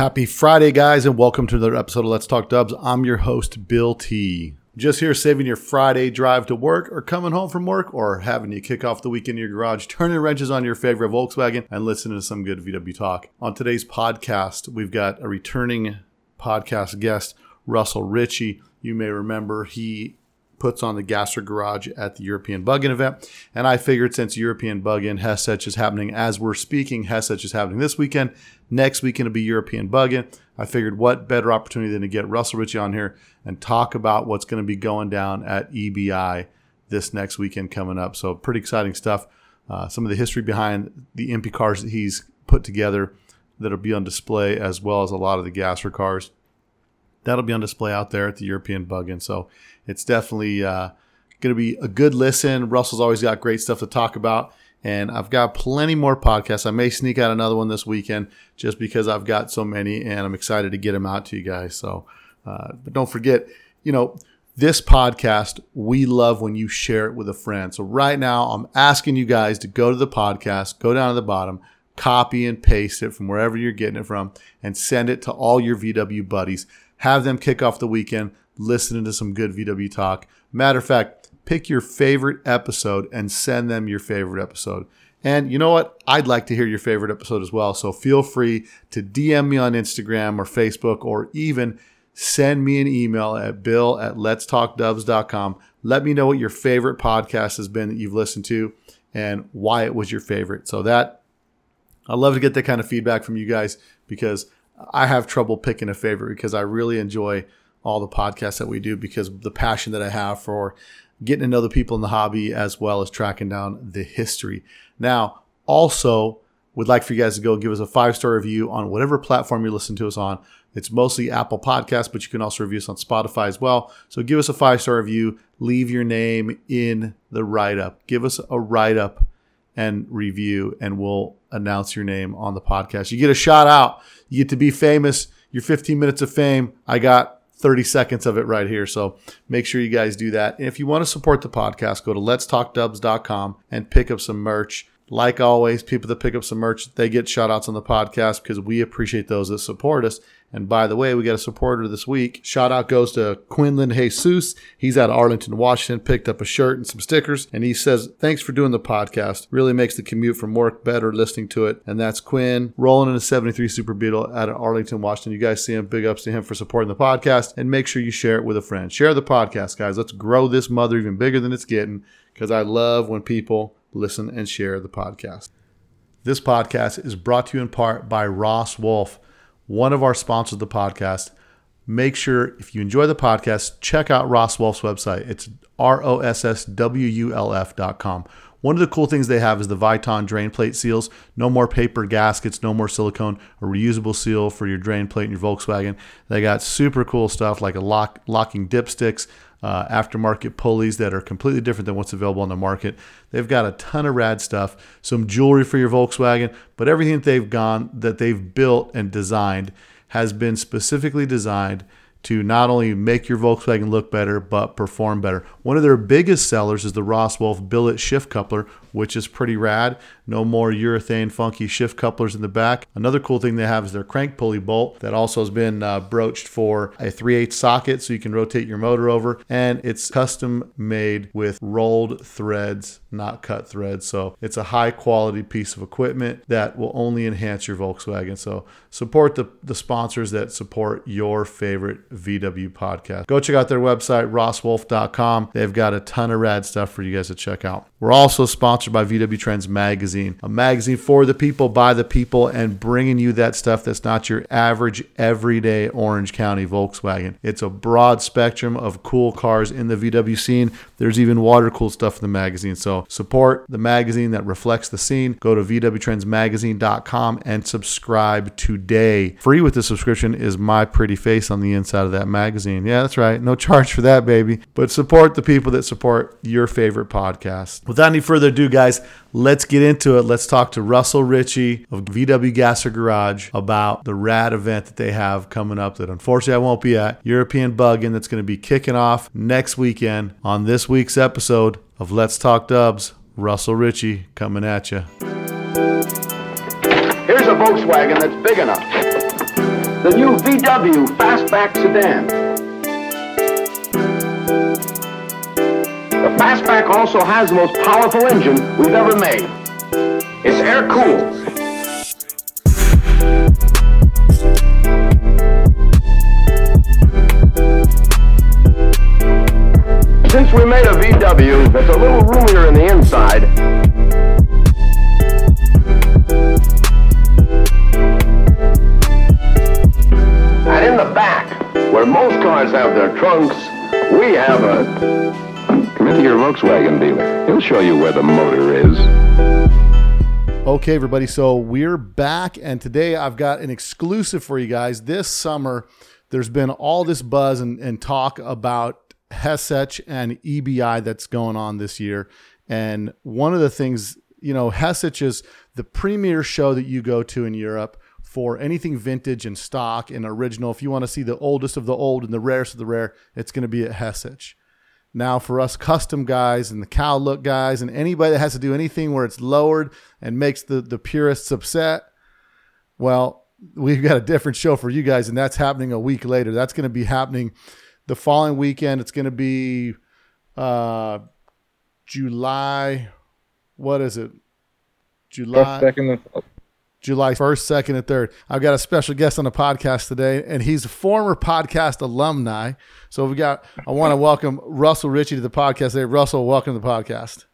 Happy Friday, guys, and welcome to another episode of Let's Talk Dubs. I'm your host, Bill T. Just here saving your Friday drive to work or coming home from work or having you kick off the weekend in your garage, turning wrenches on your favorite Volkswagen and listening to some good VW talk. On today's podcast, we've got a returning podcast guest, Russell Ritchie. You may remember he puts on the Gasser Garage at the European Bug-In event. And I figured since European Bug-In Hessisch is happening as we're speaking, Hessisch is happening this weekend. Next weekend will be European Bug-In. I figured what better opportunity than to get Russell Ritchie on here and talk about what's going to be going down at EBI this next weekend coming up. So pretty exciting stuff. Uh, some of the history behind the EMPI cars that he's put together that'll be on display, as well as a lot of the Gasser cars that'll be on display out there at the European Bug-In. So it's definitely uh, going to be a good listen. Russell's always got great stuff to talk about. And I've got plenty more podcasts. I may sneak out another one this weekend just because I've got so many and I'm excited to get them out to you guys. So, uh, but don't forget, you know, this podcast, we love when you share it with a friend. So right now, I'm asking you guys to go to the podcast, go down to the bottom, copy and paste it from wherever you're getting it from, and send it to all your VW buddies. Have them kick off the weekend listening to some good VW talk. Matter of fact, pick your favorite episode and send them your favorite episode. And you know what? I'd like to hear your favorite episode as well. So feel free to DM me on Instagram or Facebook or even send me an email at bill at letstalkdubs.com. Let me know what your favorite podcast has been that you've listened to and why it was your favorite. So that I love to get that kind of feedback from you guys because I have trouble picking a favorite because I really enjoy all the podcasts that we do because the passion that I have for getting to know the people in the hobby as well as tracking down the history. Now, also would like for you guys to go give us a five star review on whatever platform you listen to us on. It's mostly Apple Podcasts, but you can also review us on Spotify as well. So give us a five star review. Leave your name in the write up. Give us a write up and review, and we'll announce your name on the podcast. You get a shout out. You get to be famous. Your 15 minutes of fame. I got 30 seconds of it right here. So make sure you guys do that. And if you want to support the podcast, go to letstalkdubs.com and pick up some merch. Like always, people that pick up some merch, they get shout outs on the podcast because we appreciate those that support us. And by the way, we got a supporter this week. Shout out goes to Quinlan Jesus. He's out of Arlington, Washington, picked up a shirt and some stickers. And he says, Thanks for doing the podcast. Really makes the commute from work better listening to it. And that's Quinn rolling in a 73 Super Beetle out of Arlington, Washington. You guys see him. Big ups to him for supporting the podcast. And make sure you share it with a friend. Share the podcast, guys. Let's grow this mother even bigger than it's getting because I love when people listen and share the podcast. This podcast is brought to you in part by Ross Wulf one of our sponsors of the podcast. Make sure if you enjoy the podcast, check out Ross Wulf's website. It's R O S S W U L F.com. One of the cool things they have is the Viton drain plate seals. No more paper gaskets, no more silicone, a reusable seal for your drain plate in your Volkswagen. They got super cool stuff like a lock, locking dipsticks, uh, aftermarket pulleys that are completely different than what's available on the market. They've got a ton of rad stuff, some jewelry for your Volkswagen, but everything that they've gone that they've built and designed has been specifically designed to not only make your Volkswagen look better, but perform better. One of their biggest sellers is the Ross Wulf billet shift coupler, which is pretty rad. No more urethane funky shift couplers in the back. Another cool thing they have is their crank pulley bolt that also has been uh, broached for a 3 8 socket so you can rotate your motor over. And it's custom made with rolled threads, not cut threads. So it's a high quality piece of equipment that will only enhance your Volkswagen. So support the, the sponsors that support your favorite VW podcast. Go check out their website, rosswulf.com. They've got a ton of rad stuff for you guys to check out. We're also sponsored by VW Trends Magazine, a magazine for the people, by the people, and bringing you that stuff that's not your average, everyday Orange County Volkswagen. It's a broad spectrum of cool cars in the VW scene. There's even water cooled stuff in the magazine. So support the magazine that reflects the scene. Go to VWTrendsMagazine.com and subscribe today. Free with the subscription is my pretty face on the inside of that magazine. Yeah, that's right. No charge for that, baby. But support the people that support your favorite podcast. Without any further ado, guys, let's get into it. Let's talk to Russell Ritchie of VW Gasser Garage about the rad event that they have coming up that unfortunately I won't be at. European Bug-In that's going to be kicking off next weekend on this week's episode of Let's Talk Dubs. Russell Ritchie coming at you. Here's a Volkswagen that's big enough the new VW Fastback sedan. The Fastback also has the most powerful engine we've ever made. It's air-cooled. Since we made a VW that's a little roomier in the inside, Volkswagen dealer. He'll show you where the motor is. Okay, everybody. So we're back, and today I've got an exclusive for you guys. This summer, there's been all this buzz and, and talk about Hessisch and EBI that's going on this year. And one of the things, you know, Hessisch is the premier show that you go to in Europe for anything vintage and stock and original. If you want to see the oldest of the old and the rarest of the rare, it's going to be at Hessisch. Now, for us custom guys and the Cal Look guys and anybody that has to do anything where it's lowered and makes the, the purists upset, well, we've got a different show for you guys, and that's happening a week later. That's going to be happening the following weekend. It's going to be uh, July. What is it? July. First, second, and- July 1st, 2nd, and 3rd. I've got a special guest on the podcast today, and he's a former podcast alumni. So we got, I want to welcome Russell Ritchie to the podcast. Hey, Russell, welcome to the podcast.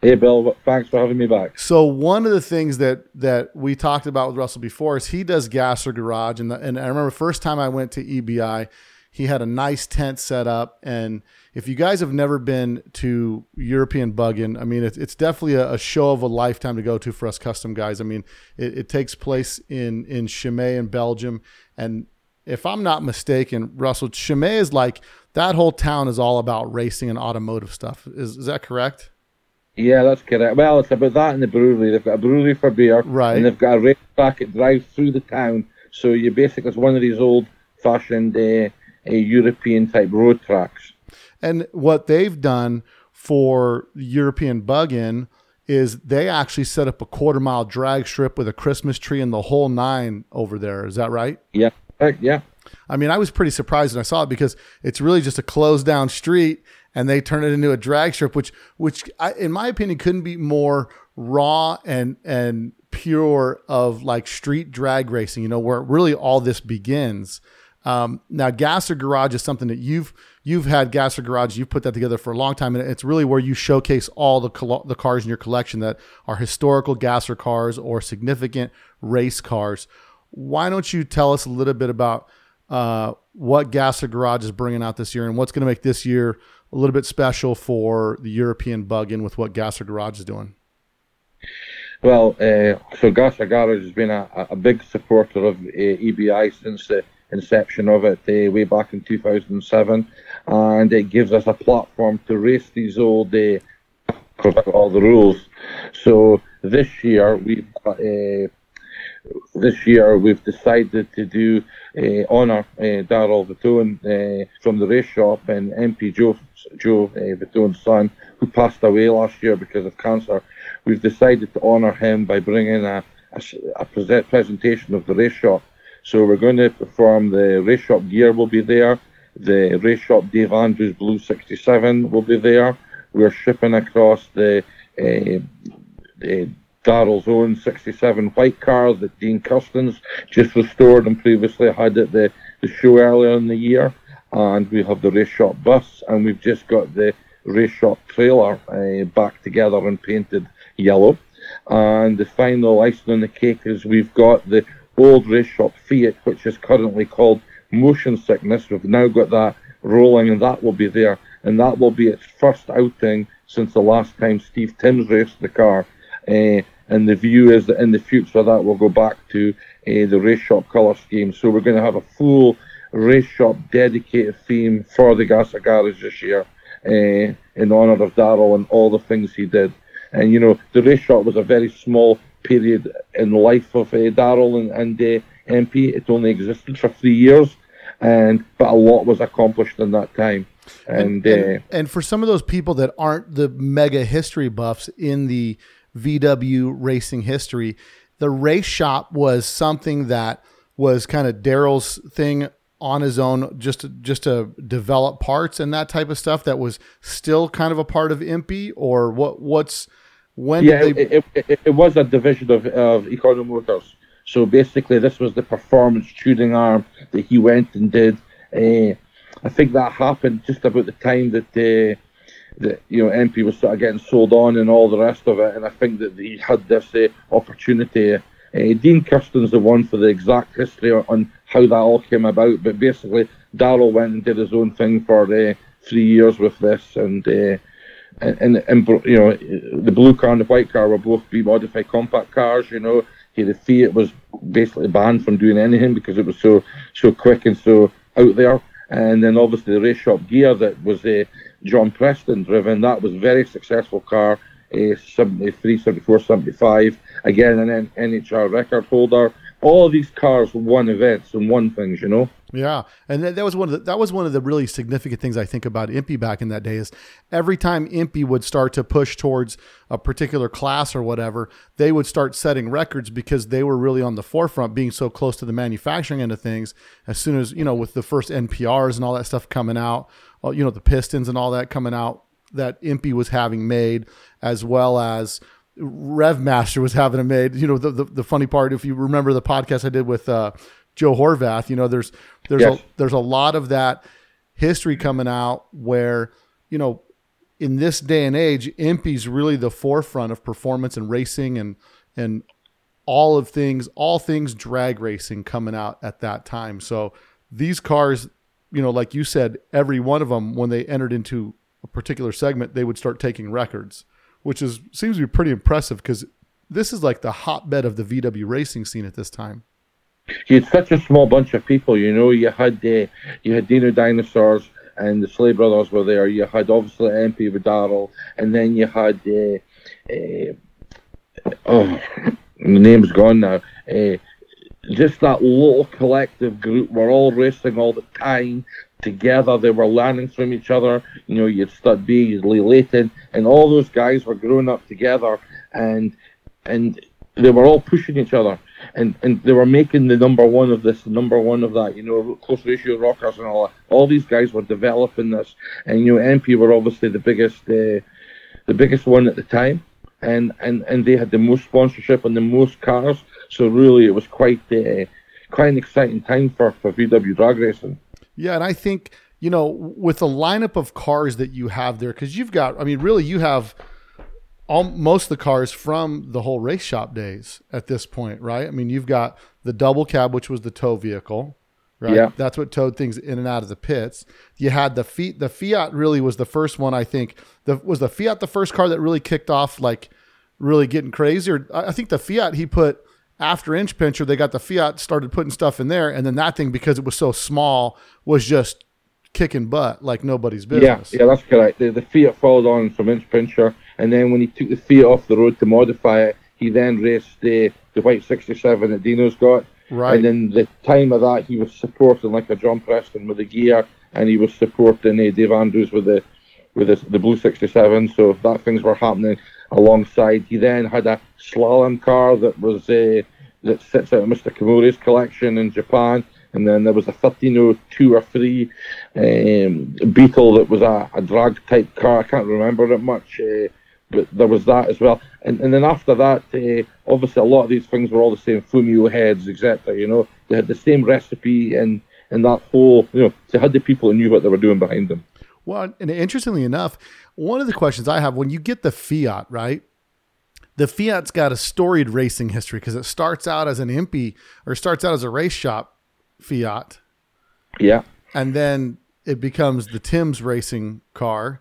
Hey, Bill. Thanks for having me back. So one of the things that that we talked about with Russell before is he does Gasser Garage, and the, and I remember first time I went to EBI, he had a nice tent set up, and if you guys have never been to European Buggin, I mean it's it's definitely a, a show of a lifetime to go to for us custom guys. I mean it, it takes place in in Chimay in Belgium, and if I'm not mistaken, Russell Chimay is like that whole town is all about racing and automotive stuff. Is is that correct? Yeah, that's correct. Well, it's about that in the brewery. They've got a brewery for beer, Right. And they've got a racetrack that drives through the town. So you basically it's one of these old-fashioned uh, uh, European type road tracks. And what they've done for European bug in is they actually set up a quarter mile drag strip with a Christmas tree and the whole nine over there. Is that right? Yeah, yeah. I mean, I was pretty surprised when I saw it because it's really just a closed down street and they turn it into a drag strip, which, which I, in my opinion, couldn't be more raw and, and pure of like street drag racing, you know, where really all this begins. Um, now, Gasser Garage is something that you've you've had Gasser Garage. You've put that together for a long time, and it's really where you showcase all the col- the cars in your collection that are historical Gasser cars or significant race cars. Why don't you tell us a little bit about uh, what Gasser Garage is bringing out this year, and what's going to make this year a little bit special for the European bug-in with what Gasser Garage is doing? Well, uh, so Gasser Garage has been a, a big supporter of uh, EBI since the inception of it uh, way back in 2007, and it gives us a platform to race these old, uh, all the rules. So this year we've uh, this year we've decided to do uh, honour uh, Darrell Vittone uh, from the race shop and EMPI Joe Joe uh, Vittone's son, who passed away last year because of cancer. We've decided to honour him by bringing a present, presentation of the race shop. So we're going to perform the race shop gear will be there. The race shop Dave Andrews Blue 67 will be there. We're shipping across the uh, uh, Darrell's own 67 white car that Dean Kirsten just restored and previously had at the, the show earlier in the year. And we have the race shop bus, and we've just got the race shop trailer uh, back together and painted yellow. And the final icing on the cake is we've got the old race shop Fiat, which is currently called Motion Sickness. We've now got that rolling, and that will be there. And that will be its first outing since the last time Steve Timms raced the car. Uh, and the view is that in the future that will go back to uh, the race shop colour scheme. So we're going to have a full race shop dedicated theme for the Gasser Garage this year uh, in honour of Darrell and all the things he did. And you know, the race shop was a very small period in life of uh, Darrell and, and uh, EMPI. It only existed for three years, and but a lot was accomplished in that time. And, uh, and, and for some of those people that aren't the mega history buffs in the VW racing history, the race shop was something that was kind of Daryl's thing on his own, just to, just to develop parts and that type of stuff. That was still kind of a part of EMPI, or what? What's when? Yeah, did they, it, it, it, it was a division of of Econo Motors. So basically, this was the performance tuning arm that he went and did. Uh, I think that happened just about the time that uh, that you know EMPI was sort of getting sold on and all the rest of it. And I think that he had this uh, opportunity. Dean Kirsten's the one for the exact history on how that all came about. But basically, Darrell went and did his own thing for three years with this, and, and and and you know the blue car and the white car were both B modified compact cars. You know, he the Fiat was basically banned from doing anything because it was so so quick and so out there. And then obviously the race shop gear that was uh, John Preston driven. That was a very successful car, a 73, 74, 75. Again, an NHR record holder. All these cars won events and won things, you know. Yeah, and that, that was one of the, that was one of the really significant things I think about EMPI back in that day is every time EMPI would start to push towards a particular class or whatever, they would start setting records because they were really on the forefront, being so close to the manufacturing end of things. As soon as you know, with the first NPRs and all that stuff coming out, you know, the pistons and all that coming out that EMPI was having made, as well as Revmaster was having them made. You know, the, the, the funny part, if you remember the podcast I did with. Uh, Joe Horvath. You know, there's there's yes. a there's a lot of that history coming out where you know in this day and age, EMPI's really the forefront of performance and racing and and all of things, all things drag racing coming out at that time. So these cars, you know, like you said, every one of them when they entered into a particular segment, they would start taking records, which is seems to be pretty impressive because this is like the hotbed of the VW racing scene at this time you had such a small bunch of people. You know, you had uh, you had Dino Dinosaurs and the Schley Brothers were there. You had obviously EMPI Vidal, and then you had uh, uh, oh, the name's gone now. Uh, just that little collective group were all racing all the time together. They were learning from each other. You know, you'd start being related, and all those guys were growing up together, and and they were all pushing each other and and they were making the number one of this, the number one of that. You know, close ratio rockers and all that. All these guys were developing this, and you know, EMPI were obviously the biggest, uh, the biggest one at the time, and and and they had the most sponsorship and the most cars. So really, it was quite uh, quite an exciting time for for VW drag racing. Yeah, and I think you know with the lineup of cars that you have there, because you've got, I mean, really, you have all most of the cars from the whole race shop days at this point, right? I mean, you've got the double cab, which was the tow vehicle, right? Yeah. That's what towed things in and out of the pits. You had the Fiat. The Fiat really was the first one, I think. The was the Fiat the first car that really kicked off, like really getting crazy. Or I think the Fiat he put after Inch Pincher, they got the Fiat started putting stuff in there, and then that thing because it was so small was just kicking butt like nobody's business. Yeah, yeah, that's correct. The, the Fiat followed on from Inch Pincher and then when he took the Fiat off the road to modify it, he then raced uh, the white 67 that Dino's got. Right. And then the time of that, he was supporting like a John Preston with the gear, and he was supporting uh, Dave Andrews with the with the, the blue 67. So that things were happening alongside. He then had a slalom car that was uh, that sits out of Mr. Komori's collection in Japan. And then there was a 1302 or 3 um, Beetle that was a, a drag type car. I can't remember it much. Uh, but there was that as well. And and then after that, uh, obviously a lot of these things were all the same Fumio heads, etc. You know, they had the same recipe and and that whole you know they had the people who knew what they were doing behind them. Well, and interestingly enough, one of the questions I have when you get the Fiat right. The Fiat's got a storied racing history because it starts out as an EMPI or starts out as a race shop Fiat. Yeah. And then it becomes the Timms racing car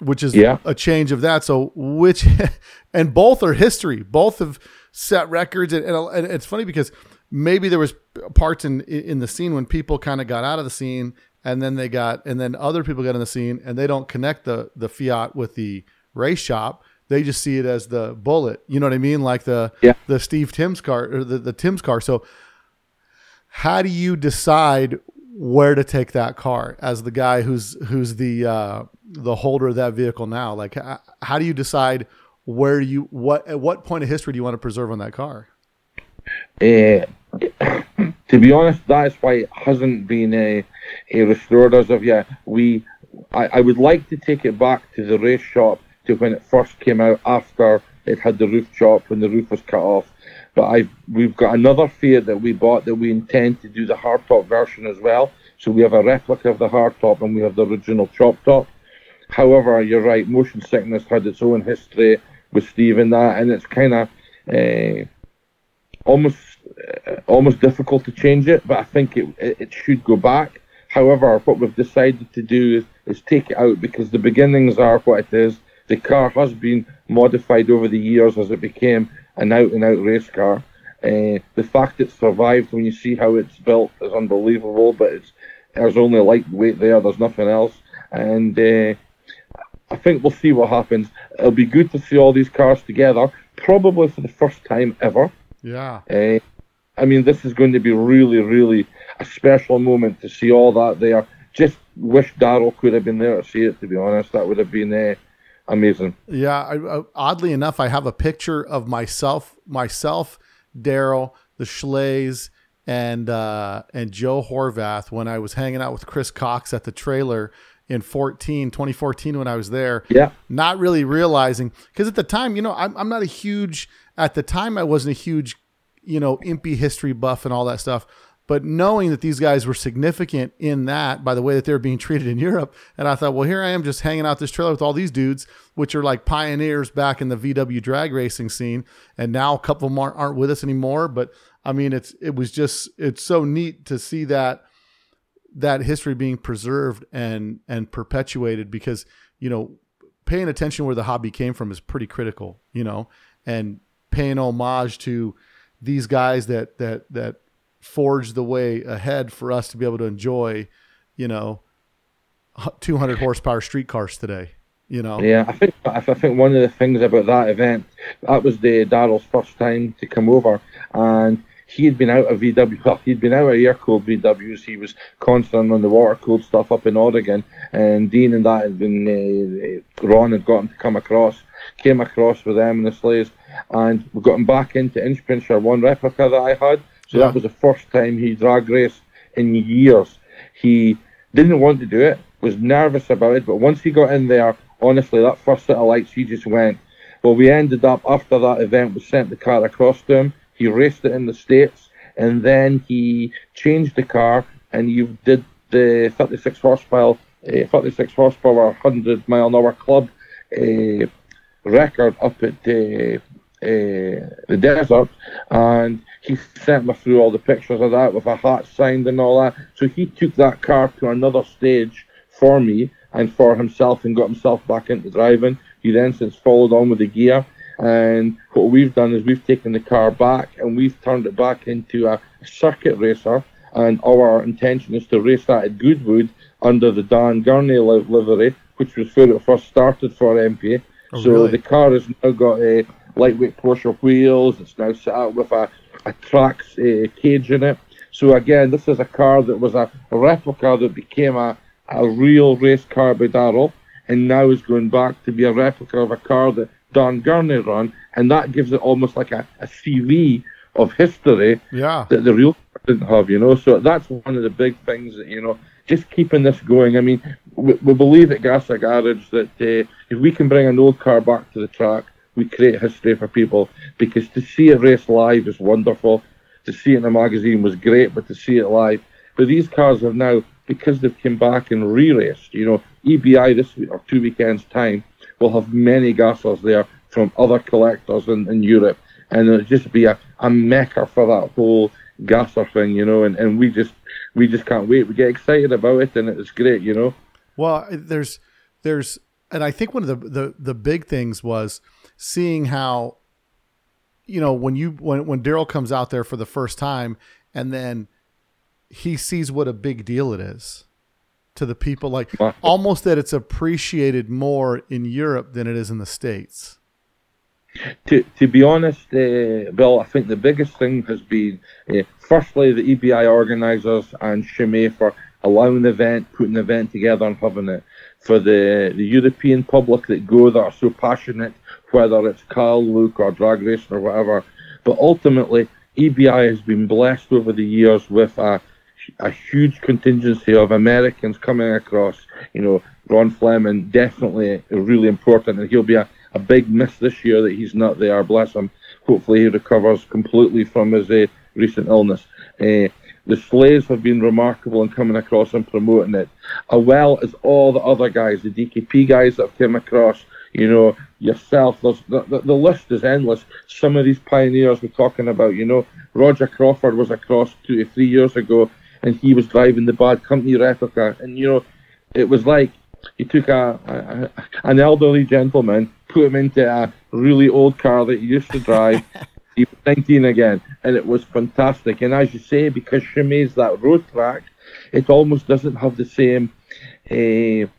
which is yeah. a change of that. So which, and both are history. Both have set records, and, and, it's funny because maybe there was parts in in the scene when people kind of got out of the scene, and then they got, and then other people got in the scene, and they don't connect the the Fiat with the race shop. They just see it as the bullet. You know what I mean? Like the yeah. the Steve Timms car or the, the Timms car. So how do you decide where to take that car as the guy who's who's the uh, the holder of that vehicle now? Like, how do you decide where you what at what point of history do you want to preserve on that car? Uh, to be honest, that is why it hasn't been a, a restored as of yet. We, I, I would like to take it back to the race shop to when it first came out after it had the roof chopped when the roof was cut off. But I, we've got another Fiat that we bought that we intend to do the hardtop version as well. So we have a replica of the hardtop and we have the original chop top. However, you're right, motion sickness had its own history with Steve in that, and it's kind of uh, almost uh, almost difficult to change it. But I think it it should go back. However, what we've decided to do is, is take it out because the beginnings are what it is. The car has been modified over the years as it became an out and out race car. Uh, the fact it survived when you see how it's built is unbelievable, but it's there's only lightweight there, there's nothing else. And uh, I think we'll see what happens. It'll be good to see all these cars together, probably for the first time ever. Yeah. Uh, I mean, this is going to be really, really a special moment to see all that there. Just wish Daryl could have been there to see it. To be honest, that would have been uh, amazing. Yeah. I, uh, oddly enough, I have a picture of myself, myself, Daryl, the Schleys, and uh, and Joe Horvath when I was hanging out with Chris Cox at the trailer in 14 2014 when I was there. Yeah. Not really realizing because at the time, you know, I'm I'm not a huge at the time I wasn't a huge, you know, EMPI history buff and all that stuff. But knowing that these guys were significant in that by the way that they were being treated in Europe, and I thought, well, here I am just hanging out this trailer with all these dudes, which are like pioneers back in the VW drag racing scene, and now a couple of them aren't, aren't with us anymore. But I mean, it's it was just it's so neat to see that that history being preserved and and perpetuated because you know paying attention where the hobby came from is pretty critical. You know, and paying homage to these guys that that that forged the way ahead for us to be able to enjoy, you know, 200 horsepower street cars today. You know. Yeah, I think I think one of the things about that event that was the Daryl's first time to come over, and he had been out of VW. Well, he'd been out of air cooled VWs. He was constant on the water cooled stuff up in Oregon, and Dean and that had been uh, Ron had got him to come across, came across with them and the Schleys, and we got him back into Inchpincher one replica that I had. So yeah. that was the first time he drag raced in years. He didn't want to do it, was nervous about it, but once he got in there, honestly, that first set of lights, he just went. Well, we ended up after that event, we sent the car across to him. He raced it in the States and then he changed the car and you did the 36 horsepower, uh, 36 horsepower, 100 mile an hour club uh, record up at uh, the desert, and he sent me through all the pictures of that with a hat signed and all that. So he took that car to another stage for me and for himself and got himself back into driving. He then since followed on with the gear and what we've done is we've taken the car back and we've turned it back into a circuit racer. And our intention is to race that at Goodwood under the Dan Gurney livery, which was where it first started for MPA. Oh, so really? the car has now got a lightweight Porsche wheels. It's now set up with a, a Trax uh, cage in it. So again, this is a car that was a, a replica that became a, a real race car by Daryl, and now is going back to be a replica of a car that Dan Gurney run, and that gives it almost like a, a CV of history yeah. that the real didn't have, you know. So that's one of the big things that you know, just keeping this going. I mean, we, we believe at Gasser Garage that uh, if we can bring an old car back to the track, we create history for people. Because to see a race live is wonderful. To see it in a magazine was great, but to see it live, but these cars have now because they've come back and re-raced. You know, EBI this week or two weekends time we'll have many gassers there from other collectors in, in Europe, and it'll just be a, a mecca for that whole gasser thing, you know. And, and we just we just can't wait. We get excited about it, and it's great, you know. Well, there's there's, and I think one of the the, the big things was seeing how, you know, when you when when Daryl comes out there for the first time, and then he sees what a big deal it is to the people like almost that it's appreciated more in Europe than it is in the states. To to be honest uh, Bill I think the biggest thing has been uh, firstly the EBI organisers and Chimay for allowing the event putting the event together and having it for the the European public that go that are so passionate whether it's Cal Look or drag racing or whatever. But ultimately EBI has been blessed over the years with a, a huge contingency of Americans coming across. You know, Ron Fleming definitely really important, and he'll be a, a big miss this year that he's not there. Bless him. Hopefully, he recovers completely from his uh, recent illness. Uh, the Schleys have been remarkable in coming across and promoting it, as well as all the other guys, the DKP guys that have come across. You know, yourself. the, the, the list is endless. Some of these pioneers we're talking about. You know, Roger Crawford was across two to three years ago, and he was driving the Bad Company replica, and you know, it was like he took a, a, an elderly gentleman, put him into a really old car that he used to drive. he was 19 again, and it was fantastic. And as you say, because Chimay's that road track, it almost doesn't have the same uh,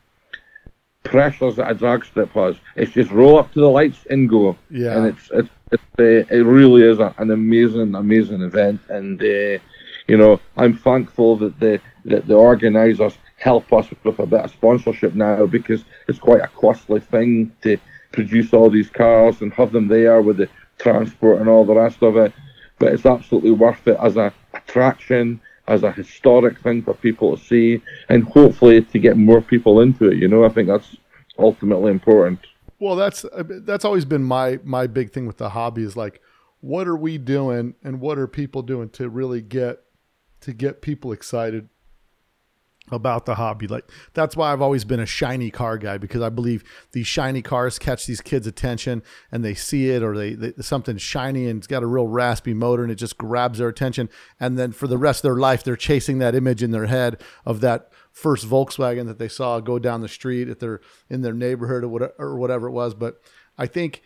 pressures that a drag strip has. It's just roll up to the lights and go. Yeah. And it's it's, it's uh, it really is a, an amazing amazing event, and uh, you know I'm thankful that the that the organisers help us with a bit of sponsorship now because it's quite a costly thing to produce all these cars and have them there with the transport and all the rest of it. But it's absolutely worth it as a attraction, as a historic thing for people to see, and hopefully to get more people into it. You know, I think that's ultimately important. Well, that's uh, that's always been my my big thing with the hobby is like, what are we doing and what are people doing to really get to get people excited about the hobby. Like that's why I've always been a shiny car guy because I believe these shiny cars catch these kids' attention and they see it or they, they something shiny and it's got a real raspy motor and it just grabs their attention and then for the rest of their life they're chasing that image in their head of that first Volkswagen that they saw go down the street if they're in their neighborhood or whatever, or whatever it was. But I think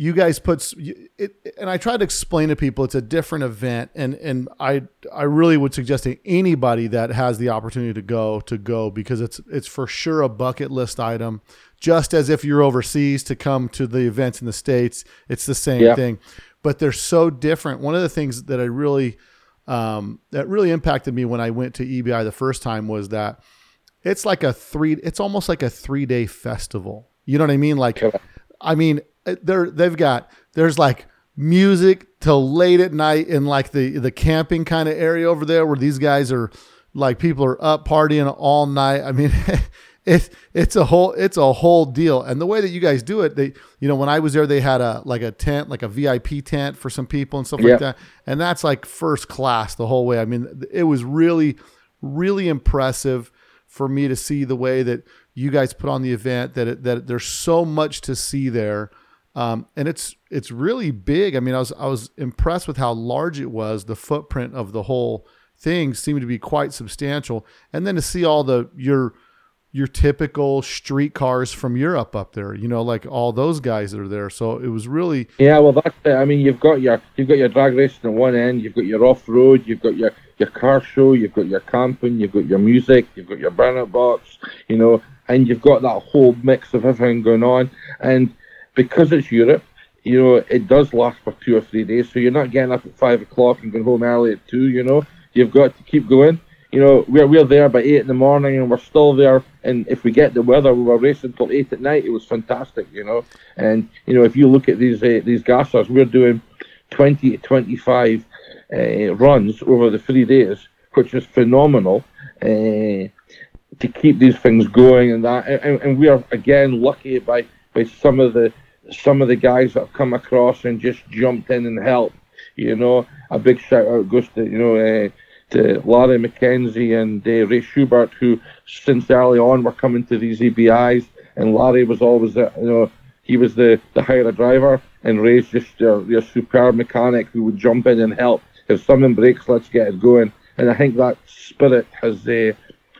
you guys put it, and I try to explain to people it's a different event, and and I I really would suggest to anybody that has the opportunity to go to go because it's it's for sure a bucket list item. Just as if you're overseas to come to the events in the states, it's the same yeah. thing, but they're so different. One of the things that I really um, that really impacted me when I went to EBI the first time was that it's like a three. It's almost like a three day festival. You know what I mean? Like, I mean Uh, they're they've got there's like music till late at night in like the the camping kind of area over there where these guys are like people are up partying all night. I mean, it's it's a whole it's a whole deal. And the way that you guys do it, they you know when I was there, they had a like a tent, like a VIP tent for some people and stuff like that. And that's like first class the whole way. I mean, it was really really impressive for me to see the way that you guys put on the event. That it, that there's so much to see there um, and it's it's really big. I mean, I was I was impressed with how large it was. The footprint of the whole thing seemed to be quite substantial. And then to see all the your your typical street cars from Europe up there, you know, like all those guys that are there. So it was really yeah. Well, that's it. I mean, you've got your you've got your drag racing at one end, you've got your off road, you've got your your car show, you've got your camping, you've got your music, you've got your burnout box, you know, and you've got that whole mix of everything going on. And because it's Europe, you know, it does last for two or three days. So you're not getting up at five o'clock and going home early at two. You know, you've got to keep going. You know, we're we're there by eight in the morning and we're still there. And if we get the weather, we were racing till eight at night. It was fantastic. You know, and you know, if you look at these uh, these gassers, we're doing twenty to twenty five uh, runs over the three days, which is phenomenal. Uh, to keep these things going and that, and, and we are again lucky by by some of the some of the guys that have come across and just jumped in and helped. You know, a big shout out goes to you know uh, to Larry McKenzie and uh, Ray Schubert, who since early on were coming to these EBIs, and Larry was always the, you know he was the the higher driver, and Ray's just uh, superb mechanic who would jump in and help. If something breaks, let's get it going. And I think that spirit has uh,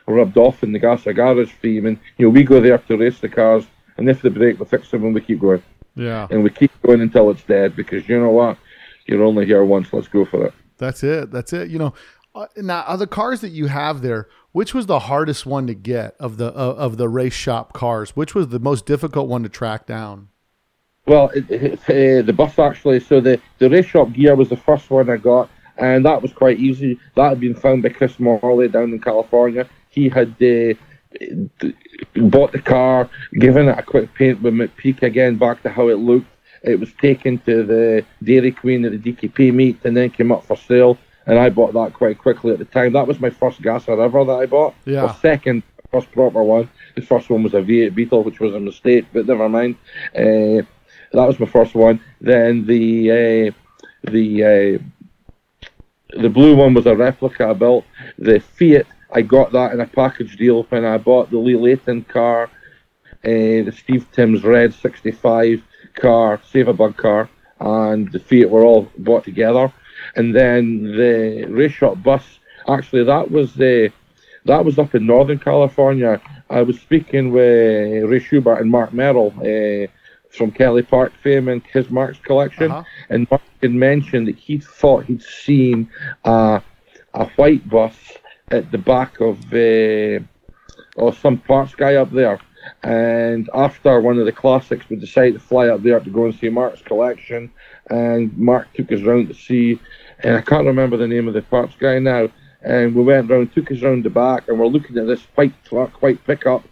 rubbed off in the Gasser Garage theme. And you know, we go there to race the cars, and if they break, we fix them, and we keep going. Yeah. And we keep going until it's dead because you know what? You're only here once. Let's go for it. That's it. That's it. You know, uh, now are the cars that you have there, which was the hardest one to get of the uh, of the race shop cars? Which was the most difficult one to track down? Well, it, it, uh, the bus actually. So the the race shop gear was the first one I got, and that was quite easy. That had been found by Chris Morley down in California. He had uh, bought the car, given it a quick paint with McPeak again back to how it looked, It was taken to the Dairy Queen at the DKP meet and then came up for sale. And I bought that quite quickly at the time. That was my first gasser ever that I bought. Yeah. Or second, first proper one. The first one was a V8 Beetle, which was a mistake, but never mind. Uh, that was my first one. Then the uh, the uh, the blue one was a replica I built. The Fiat, I got that in a package deal when I bought the Lee Layton car, uh, the Steve Timms Red 65 car, Save a Bug car, and the Fiat were all bought together. And then the race shop bus, actually, that was the that was up in Northern California. I was speaking with Ray Schubert and Mark Merrill uh, from Kelly Park fame and his Mark's collection, Uh-huh. and Mark had mentioned that he thought he'd seen a, a white bus at the back of uh, some parts guy up there. And after one of the classics, we decided to fly up there to go and see Mark's collection. And Mark took us round to see, and I can't remember the name of the parts guy now. And we went round, took us round the back, and we're looking at this white truck, white pickup.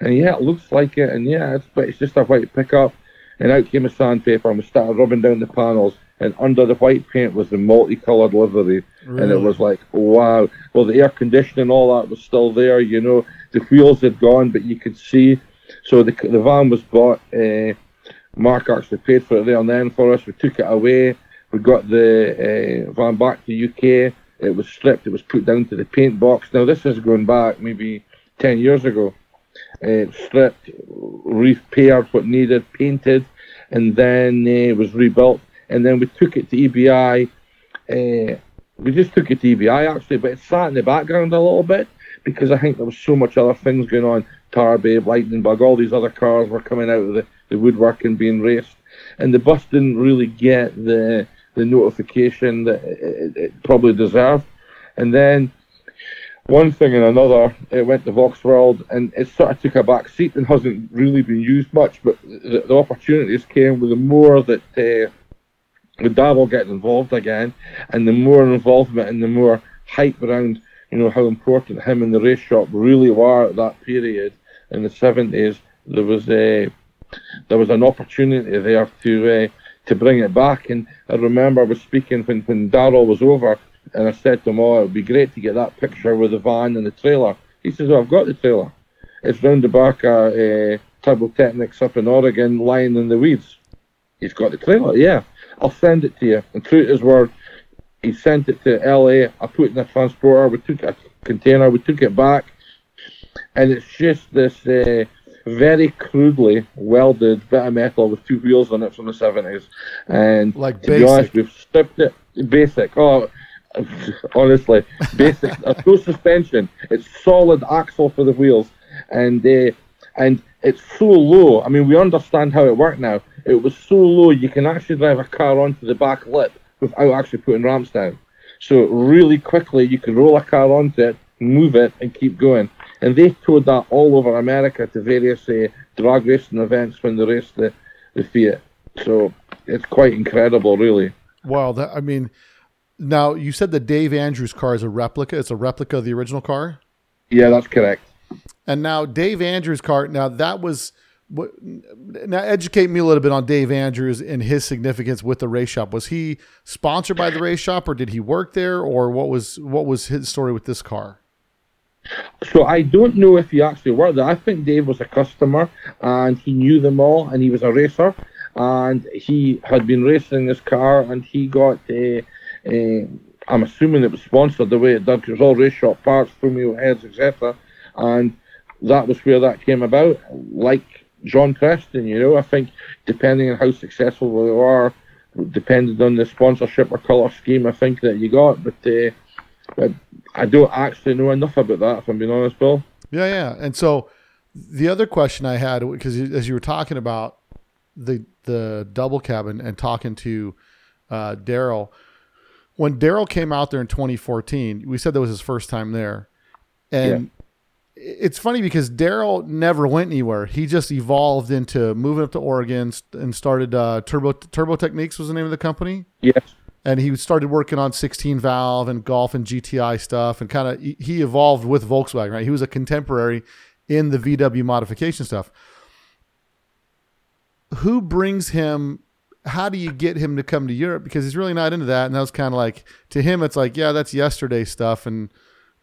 And yeah, it looks like it, and yeah, it's, but it's just a white pickup. And out came a sandpaper, and we started rubbing down the panels. And under the white paint was the multicolored livery, and it was like, wow. Well, the air conditioning, all that was still there. You know, the wheels had gone, but you could see. So the the van was bought. Uh, Mark actually paid for it there and then for us. We took it away. We got the uh, van back to UK. It was stripped. It was put down to the paint box. Now this is going back maybe ten years ago. Uh, stripped, repaired what needed, painted, and then uh, was rebuilt. And then we took it to EBI. Uh, we just took to EBI actually, but it sat in the background a little bit because I think there was so much other things going on. Tar Babe, Lightning Bug, all these other cars were coming out of the, the woodwork and being raced, and the bus didn't really get the the notification that it, it, probably deserved. And then one thing and another, it went to Volksworld, and it sort of took a back seat and hasn't really been used much. But the, the opportunities came with the more that uh, Darrell getting involved again, and the more involvement and the more hype around, you know, how important him and the race shop really were at that period in the seventies. There was a there was an opportunity there to uh, to bring it back. And I remember I was speaking when when Darrell was over, and I said to him, "Oh, it'd be great to get that picture with the van and the trailer." He says, "Oh, I've got the trailer. It's round the back of uh, Turbo Technics up in Oregon, lying in the weeds." He's got the trailer, yeah. I'll send it to you. And true to his word, he sent it to LA. I put it in a transporter. We took a container. We took it back, and it's just this uh, very crudely welded bit of metal with two wheels on it from the seventies. And Like to be basic. honest, we've stripped it basic. Oh, honestly, basic. There's no suspension. It's solid axle for the wheels, and uh, and it's so low. I mean, we understand how it worked now. It was so low you can actually drive a car onto the back lip without actually putting ramps down. So really quickly you can roll a car onto it, move it, and keep going. And they towed that all over America to various uh, drag racing events when they raced the, the Fiat. So it's quite incredible, really. Wow, that I mean, now you said the Dave Andrews car is a replica. It's a replica of the original car. Yeah, that's correct. And now Dave Andrews' car. Now that was what. Now educate me a little bit on Dave Andrews and his significance with the race shop. Was he sponsored by the race shop, or did he work there, or what was what was his story with this car? So I don't know if he actually worked there. I think Dave was a customer and he knew them all and he was a racer and he had been racing this car and he got a. a I'm assuming it was sponsored the way it did because all race shop parts, Fumio heads, etc. And that was where that came about. Like John Preston, you know, I think depending on how successful they are, depended on the sponsorship or colour scheme, I think that you got. But uh, I don't actually know enough about that, if I'm being honest, Bill. Yeah, yeah. And so the other question I had, because as you were talking about the the double cabin and talking to uh, Daryl, when Daryl came out there in 2014, we said that was his first time there, and it's funny because Daryl never went anywhere. He just evolved into moving up to Oregon and started uh, Turbo Turbo Techniques was the name of the company Yes. and he started working on 16 valve and golf and GTI stuff and kind of he evolved with Volkswagen, right? He was a contemporary in the VW modification stuff. Who brings him how do you get him to come to Europe because he's really not into that and that was kind of like to him it's like yeah that's yesterday stuff and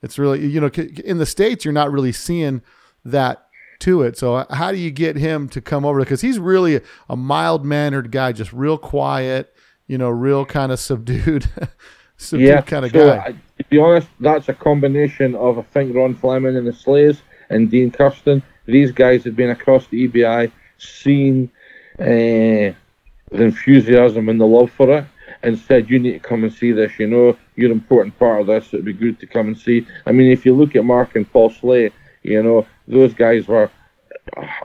it's really you know in the states you're not really seeing that to it. So how do you get him to come over? Because he's really a mild mannered guy just real quiet you know real kind of subdued subdued yeah, kind of so guy. I, to be honest that's a combination of I think Ron Fleming and the Schleys and Dean Kirsten. These guys had been across the EBI seen uh, the enthusiasm and the love for it and said, You need to come and see this, you know, you're an important part of this, it'd be good to come and see. I mean, if you look at Mark and Paul Schley, you know, those guys were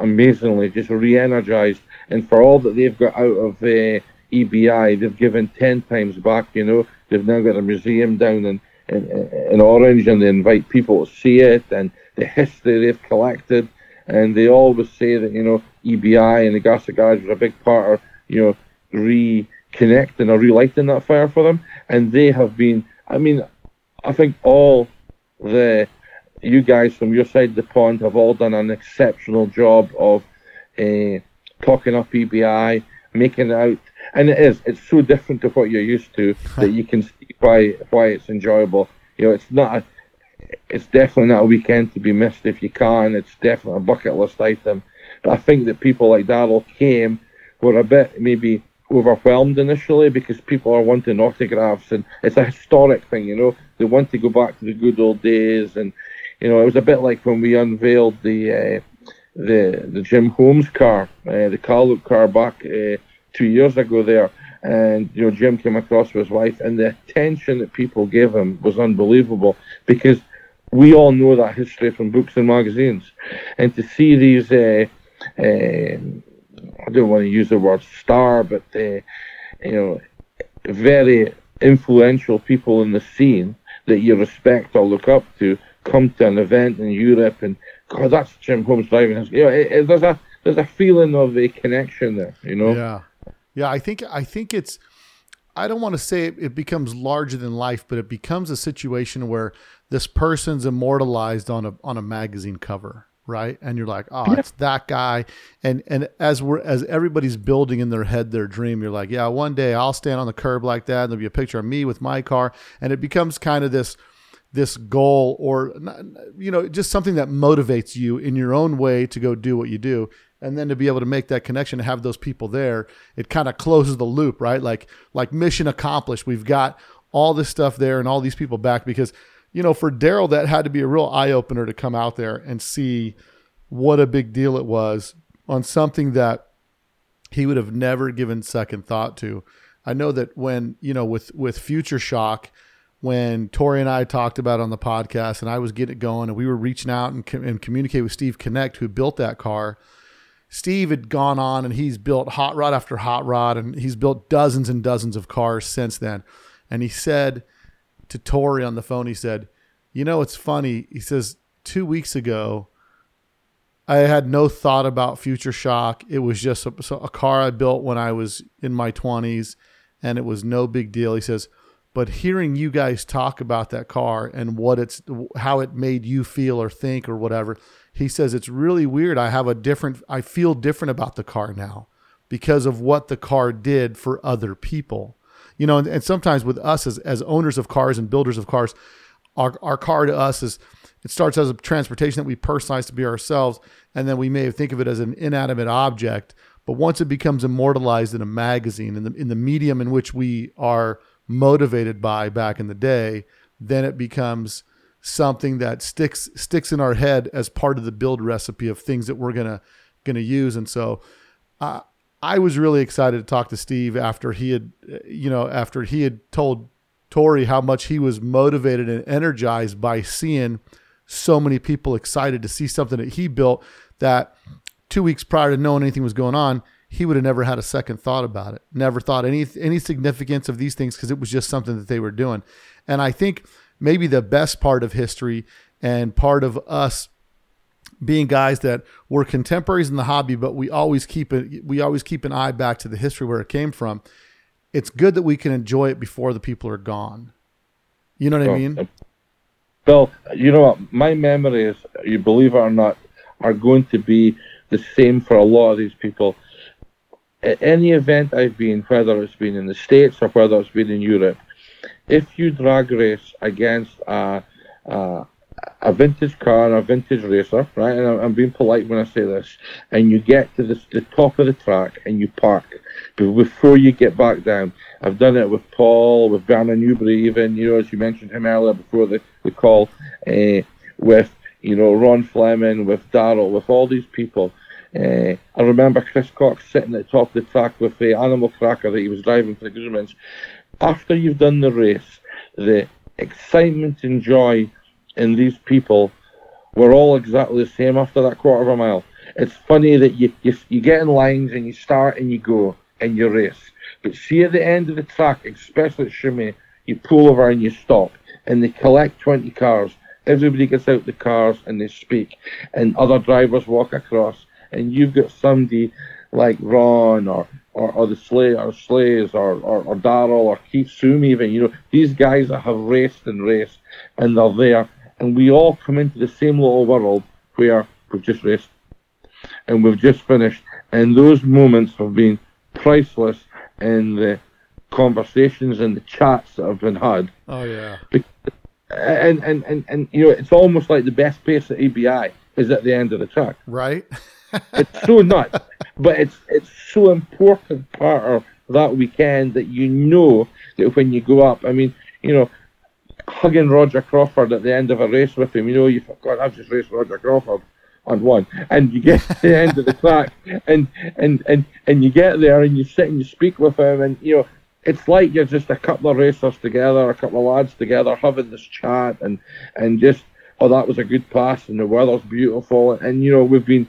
amazingly just re energized. And for all that they've got out of uh, EBI, they've given 10 times back, you know. They've now got a museum down in, in, in Orange and they invite people to see it and the history they've collected. And they always say that, you know, EBI and the Gasser Garage was a big part of you know, reconnecting or relighting that fire for them. And they have been, I mean, I think all the you guys from your side of the pond have all done an exceptional job of uh, talking up EBI, making it out, and it is. It's so different to what you're used to that you can see why why it's enjoyable. You know, it's not. A, it's definitely not a weekend to be missed if you can. It's definitely a bucket list item. But I think that people like Darrell came were a bit maybe overwhelmed initially because people are wanting autographs and it's a historic thing, you know. They want to go back to the good old days and you know it was a bit like when we unveiled the uh, the the Jim Holmes car, uh, the Cal Look car back uh, two years ago there. And you know Jim came across with his wife, and the attention that people gave him was unbelievable because we all know that history from books and magazines, and to see these uh, uh, I don't want to use the word star, but uh, you know, very influential people in the scene that you respect or look up to come to an event in Europe, and God, that's Jim Holmes driving. You know, it, it, there's a there's a feeling of a connection there. You know. Yeah, yeah. I think I think it's. I don't want to say it, it becomes larger than life, but it becomes a situation where this person's immortalized on a on a magazine cover right? And you're like, oh, yeah. it's that guy. And and as we're as everybody's building in their head their dream, you're like, yeah, one day I'll stand on the curb like that. And there'll be a picture of me with my car, and it becomes kind of this this goal or you know just something that motivates you in your own way to go do what you do and then to be able to make that connection and have those people there it kind of closes the loop right like like mission accomplished we've got all this stuff there and all these people back because you know, for Darrell, that had to be a real eye opener to come out there and see what a big deal it was on something that he would have never given second thought to. I know that when, you know, with, with Future Shock, when Tori and I talked about on the podcast and I was getting it going and we were reaching out and, and communicate with Steve Connect, who built that car. Steve had gone on and he's built hot rod after hot rod and he's built dozens and dozens of cars since then. And he said, to Tori on the phone. He said, You know, it's funny. He says, Two weeks ago, I had no thought about Future Shock. It was just a, a, car I built when I was in my 20s, and it was no big deal. He says, but hearing you guys talk about that car and what it's how it made you feel or think or whatever, he says it's really weird. I have a different I feel different about the car now because of what the car did for other people you know, and, and sometimes with us as, as owners of cars and builders of cars, our, our car to us is it starts as a transportation that we personalize to be ourselves, and then we may think of it as an inanimate object. But once it becomes immortalized in a magazine, in the in the medium in which we are motivated by back in the day, then it becomes something that sticks sticks in our head as part of the build recipe of things that we're gonna gonna use. And so, uh, I was really excited to talk to Steve after he had, you know, after he had told Tori how much he was motivated and energized by seeing so many people excited to see something that he built that two weeks prior to knowing anything was going on, he would have never had a second thought about it. Never thought any any significance of these things because it was just something that they were doing. And I think maybe the best part of history and part of us being guys that were contemporaries in the hobby, but we always keep it, we always keep an eye back to the history where it came from. It's good that we can enjoy it before the people are gone. You know what I mean? Uh, well, you know what? My memories, you believe it or not, are going to be the same for a lot of these people. at any event I've been, whether it's been in the States or whether it's been in Europe, if you drag race against a, a, a vintage car and a vintage racer, right, and I'm, being polite when I say this, and you get to the, the top of the track and you park before you get back down. I've done it with Paul, with Bernard Newbury, even, you know, as you mentioned him earlier before the, the call, uh, with, you know, Ron Fleming, with Darrell, with all these people. Uh, I remember Chris Cox sitting at the top of the track with the animal cracker that he was driving for the Grumans. After you've done the race, the excitement and joy in these people were all exactly the same after that quarter of a mile. It's funny that you, you, you get in lines and you start and you go and you race. But see at the end of the track, especially at Chimay, you pull over and you stop and they collect 20 cars. Everybody gets out the cars and they speak and other drivers walk across and you've got somebody like Ron or or, or the Schley or Schleys or, or, or Darrell or Keith Seume even, you know, these guys that have raced and raced and they're there and we all come into the same little world where we've just raced and we've just finished and those moments have been priceless in the conversations and the chats that have been had. Oh yeah. And and, and, and you know, it's almost like the best pace at EBI is at the end of the track. Right. it's so nuts, but it's it's so important part of that weekend that you know that when you go up, I mean, you know, hugging Roger Crawford at the end of a race with him, you know, you thought, God, I've just raced Roger Crawford on one, and you get to the end of the track, and and and and you get there and you sit and you speak with him, and you know. It's like you're just a couple of racers together, a couple of lads together, having this chat, and and just oh, that was a good pass, and the weather's beautiful, and you know we've been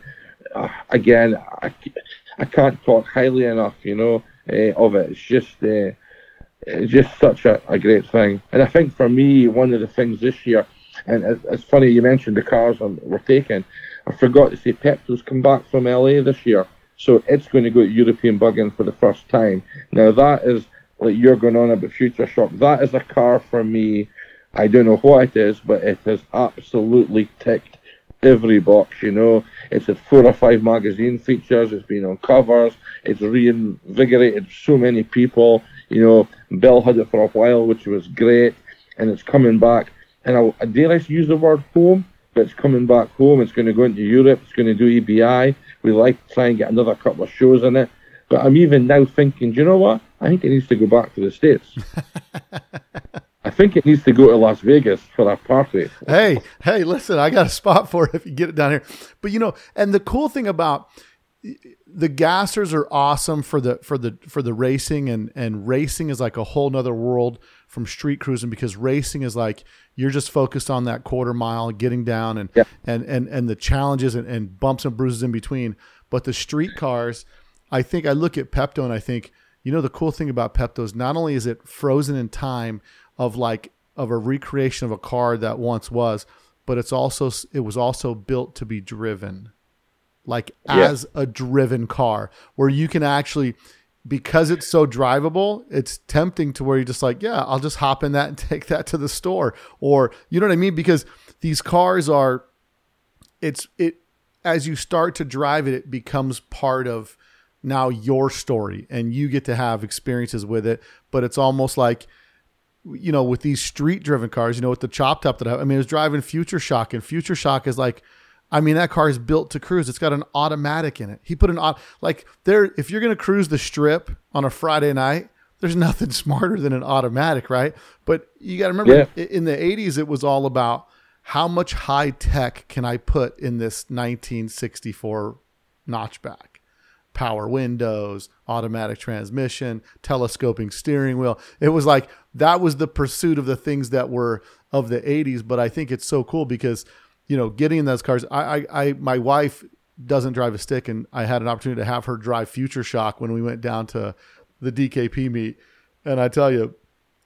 uh, again, I, I can't talk highly enough, you know, uh, of it. It's just, uh, it's just such a, a great thing. And I think for me, one of the things this year, and it's, it's funny you mentioned the cars we're taking. I forgot to say Pepto's come back from LA this year, so it's going to go to European Bug In for the first time. Now that is like you're going on about Future Shock. That is a car for me. I don't know what it is, but it has absolutely ticked every box, you know. It's had four or five magazine features, it's been on covers, it's reinvigorated so many people, you know. Bill had it for a while, which was great, and it's coming back. And I, I dare I use the word home, but it's coming back home. It's going to go into Europe, it's going to do EBI. We like to try and get another couple of shows in it. But I'm even now thinking, do you know what? I think it needs to go back to the States. I think it needs to go to Las Vegas for that party. Hey, hey, listen, I got a spot for it if you get it down here. But you know, and the cool thing about the gassers are awesome for the for the for the racing and and racing is like a whole nother world from street cruising because racing is like you're just focused on that quarter mile getting down and yeah. and and and the challenges and, and bumps and bruises in between but the street cars i think i look at pepto and i think you know the cool thing about pepto is not only is it frozen in time of like of a recreation of a car that once was, but it's also it was also built to be driven, like yeah. as a driven car, where you can actually because it's so drivable, it's tempting to where you're just like, yeah, I'll just hop in that and take that to the store. Or you know what I mean? Because these cars are it's it as you start to drive it, it becomes part of now your story and you get to have experiences with it. But it's almost like you know, with these street driven cars, you know, with the chop top that I, I mean, I was driving Future Shock, and Future Shock is like, I mean, that car is built to cruise. It's got an automatic in it. He put an auto like there. If you're gonna cruise the strip on a Friday night, there's nothing smarter than an automatic, right? But you got to remember, yeah. in the '80s, it was all about how much high tech can I put in this 1964 notchback power windows, automatic transmission, telescoping steering wheel. It was like that was the pursuit of the things that were of the 80s. But I think it's so cool because, you know, getting in those cars, I, I, I my wife doesn't drive a stick, and I had an opportunity to have her drive Future Shock when we went down to the DKP meet. And I tell you,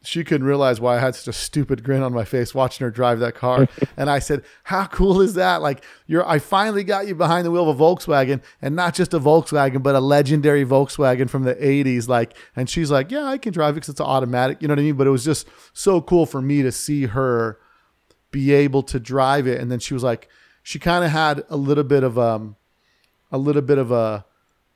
she couldn't realize why I had such a stupid grin on my face watching her drive that car. and I said, "How cool is that? Like you're I finally got you behind the wheel of a Volkswagen and not just a Volkswagen, but a legendary Volkswagen from the 80s like and she's like, "Yeah, I can drive it cuz it's automatic." You know what I mean? But it was just so cool for me to see her be able to drive it and then she was like she kind of had a little bit of um a little bit of a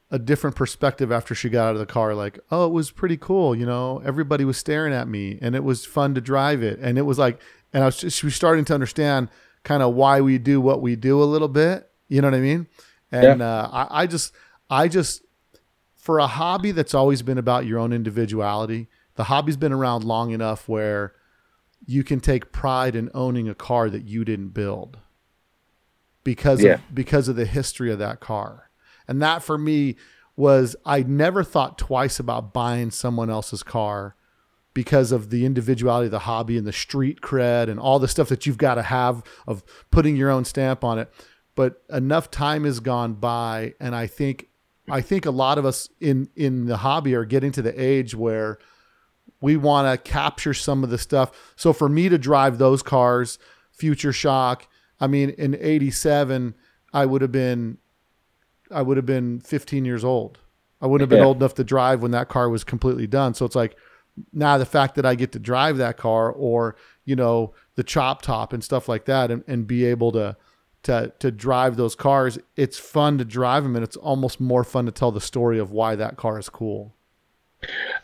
a different perspective after she got out of the car. Like, oh, it was pretty cool. You know, everybody was staring at me, and it was fun to drive it. And it was like, and I was just, she was starting to understand kind of why we do what we do a little bit. You know what I mean? And Yeah. uh, I, I just, I just, for a hobby that's always been about your own individuality, the hobby's been around long enough where you can take pride in owning a car that you didn't build because Yeah. of, because of the history of that car. And that for me was I never thought twice about buying someone else's car because of the individuality of the hobby and the street cred and all the stuff that you've got to have of putting your own stamp on it. But enough time has gone by and I think I think a lot of us in in the hobby are getting to the age where we want to capture some of the stuff. So for me to drive those cars, Future Shock, I mean, in '87, I would have been, I would have been 15 years old. I wouldn't have been Yeah. old enough to drive when that car was completely done. So it's like now the fact that I get to drive that car, or you know, the chop top and stuff like that, and, and be able to to to drive those cars, it's fun to drive them, and it's almost more fun to tell the story of why that car is cool.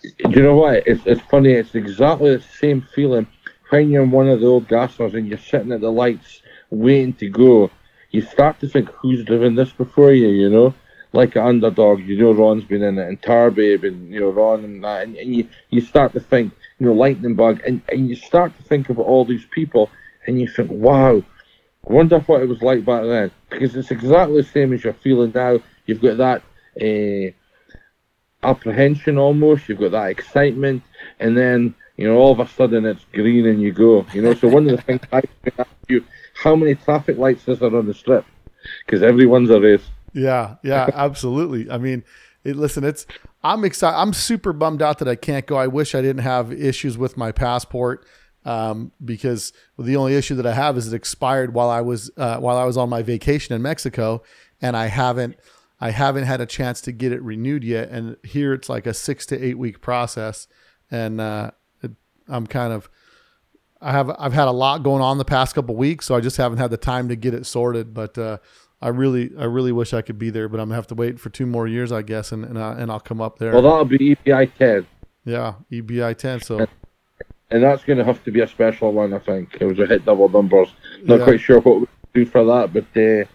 Do you know what? It's, it's funny. It's exactly the same feeling when you're one of the old gassers and you're sitting at the lights waiting to go. You start to think, who's driven this before you, you know? Like an underdog, you know Ron's been in it, and Tarbabe, and you know Ron and that, and, and you, you start to think, you know, Lightning Bug, and, and you start to think about all these people, and you think, wow, I wonder what it was like back then, because it's exactly the same as you're feeling now. You've got that uh, apprehension almost. You've got that excitement, and then you know all of a sudden it's green and you go. You know, so one of the things I ask you: how many traffic lights is there on the strip? Because everyone's a race. Yeah, yeah, absolutely. I mean, it, listen, it's I'm excited. I'm super bummed out that I can't go. I wish I didn't have issues with my passport um, because the only issue that I have is it expired while I was uh, while I was on my vacation in Mexico, and I haven't I haven't had a chance to get it renewed yet. And here it's like a six to eight week process, and uh, it, I'm kind of I have I've had a lot going on the past couple weeks, so I just haven't had the time to get it sorted. But uh, I really I really wish I could be there, but I'm gonna have to wait for two more years, I guess, and and, I, and I'll come up there. Well, that'll be EBI 10, yeah, EBI 10. So and that's going to have to be a special one, I think. It was a hit double numbers. Not Yeah. quite sure what we do for that, but uh,